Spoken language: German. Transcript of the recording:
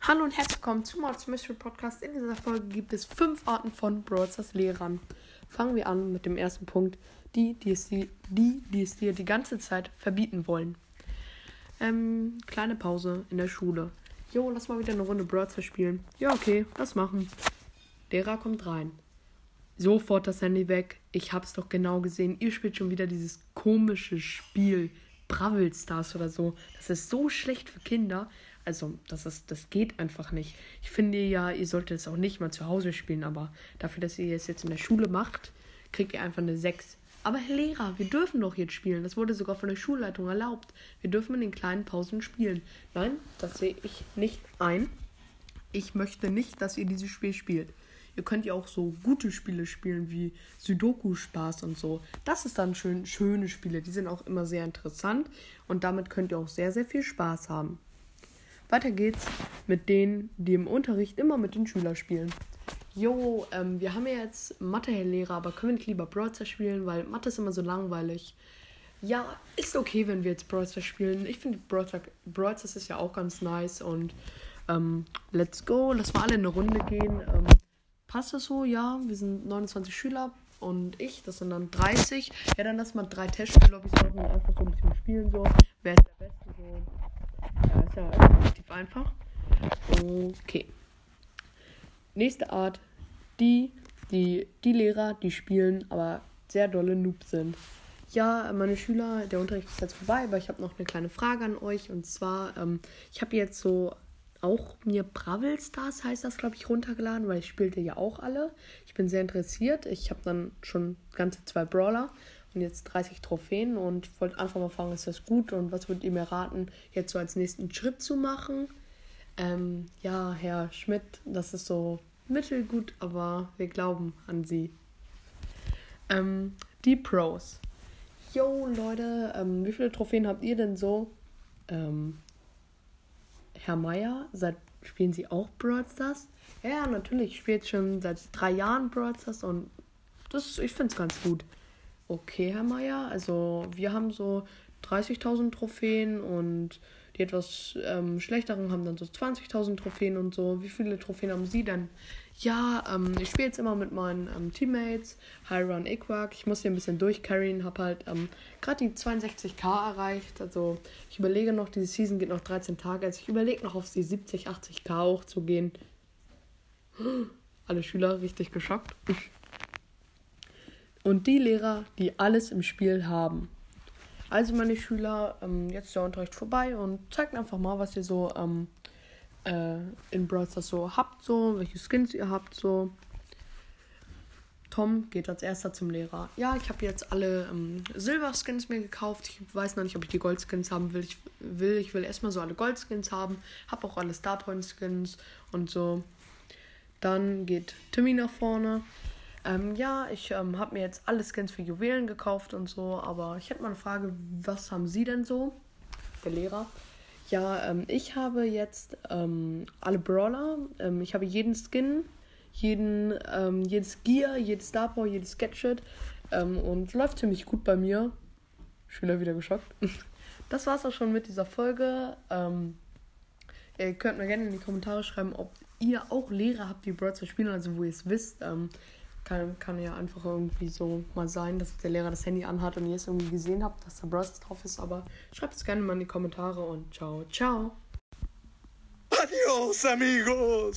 Hallo und herzlich willkommen zum Mods Mystery Podcast. In dieser Folge gibt es fünf Arten von Brawlstars Lehrern. Fangen wir an mit dem ersten Punkt, die, die es, die, die, die es dir die ganze Zeit verbieten wollen. Ähm, kleine Pause in der Schule. Jo, lass mal wieder eine Runde Brawlstars spielen. Ja, okay, lass machen. Lehrer kommt rein. Sofort das Handy weg. Ich hab's doch genau gesehen. Ihr spielt schon wieder dieses komische Spiel. Bravel Stars oder so. Das ist so schlecht für Kinder. Also, das, ist, das geht einfach nicht. Ich finde ja, ihr solltet es auch nicht mal zu Hause spielen, aber dafür, dass ihr es jetzt in der Schule macht, kriegt ihr einfach eine 6. Aber Herr Lehrer, wir dürfen doch jetzt spielen. Das wurde sogar von der Schulleitung erlaubt. Wir dürfen in den kleinen Pausen spielen. Nein, das sehe ich nicht ein. Ich möchte nicht, dass ihr dieses Spiel spielt. Ihr könnt ja auch so gute Spiele spielen wie Sudoku-Spaß und so. Das ist dann schön, schöne Spiele. Die sind auch immer sehr interessant und damit könnt ihr auch sehr, sehr viel Spaß haben. Weiter geht's mit denen, die im Unterricht immer mit den Schülern spielen. Jo, ähm, wir haben ja jetzt Mathe-Lehrer, aber können wir nicht lieber Browser spielen, weil Mathe ist immer so langweilig. Ja, ist okay, wenn wir jetzt Browser spielen. Ich finde Browser ist ja auch ganz nice und ähm, let's go. Lass mal alle in eine Runde gehen. Ähm, passt das so? Ja, wir sind 29 Schüler und ich, das sind dann 30. Ja, dann lass mal drei Testspiel-Lobbys machen und einfach so ein bisschen spielen. So, wer ist der Beste? So. Ja, ist ja relativ einfach. Okay. Nächste Art. Die, die, die Lehrer, die spielen, aber sehr dolle Noobs sind. Ja, meine Schüler, der Unterricht ist jetzt vorbei, aber ich habe noch eine kleine Frage an euch. Und zwar, ähm, ich habe jetzt so auch mir Bravel Stars heißt das, glaube ich, runtergeladen, weil ich spielte ja auch alle. Ich bin sehr interessiert. Ich habe dann schon ganze zwei Brawler und jetzt 30 Trophäen und wollte einfach mal fragen, ist das gut und was würdet ihr mir raten, jetzt so als nächsten Schritt zu machen? Ähm, ja, Herr Schmidt, das ist so mittelgut, aber wir glauben an Sie. Ähm, die Pros. Yo, Leute, ähm, wie viele Trophäen habt ihr denn so? Ähm, Herr Meier, seit spielen Sie auch Brawl Stars? Ja, natürlich, ich spiele schon seit drei Jahren Brawl Stars und das, ich finde es ganz gut. Okay, Herr Meier, also wir haben so 30.000 Trophäen und die etwas ähm, schlechteren haben dann so 20.000 Trophäen und so. Wie viele Trophäen haben Sie denn? Ja, ähm, ich spiele jetzt immer mit meinen ähm, Teammates, Hyron Equark. Ich muss hier ein bisschen durchcarryen, habe halt ähm, gerade die 62k erreicht. Also ich überlege noch, diese Season geht noch 13 Tage. Also ich überlege noch auf die 70, 80k hochzugehen. Alle Schüler richtig geschockt. Und die Lehrer, die alles im Spiel haben. Also meine Schüler, ähm, jetzt ist der Unterricht vorbei und zeigt einfach mal, was ihr so ähm, äh, in Brawl so habt, so, welche Skins ihr habt, so. Tom geht als erster zum Lehrer. Ja, ich habe jetzt alle ähm, Silber-Skins mir gekauft. Ich weiß noch nicht, ob ich die Gold-Skins haben will. Ich will, ich will erstmal so alle Gold-Skins haben. Habe auch alle Starpoint-Skins und so. Dann geht Timmy nach vorne. Ähm, ja, ich ähm, habe mir jetzt alle Skins für Juwelen gekauft und so, aber ich hätte mal eine Frage, was haben Sie denn so? Der Lehrer. Ja, ähm, ich habe jetzt ähm, alle Brawler. Ähm, ich habe jeden Skin, jeden, ähm, jedes Gear, jedes Starpower, jedes Gadget. und läuft ziemlich gut bei mir. Schüler wieder geschockt. Das war's auch schon mit dieser Folge. ihr könnt mir gerne in die Kommentare schreiben, ob ihr auch Lehrer habt, die Brawl zu spielen, also wo ihr es wisst. Kann, kann ja einfach irgendwie so mal sein, dass der Lehrer das Handy anhat und ihr es irgendwie gesehen habt, dass da Bros drauf ist. Aber schreibt es gerne mal in die Kommentare und ciao, ciao. Adios, amigos!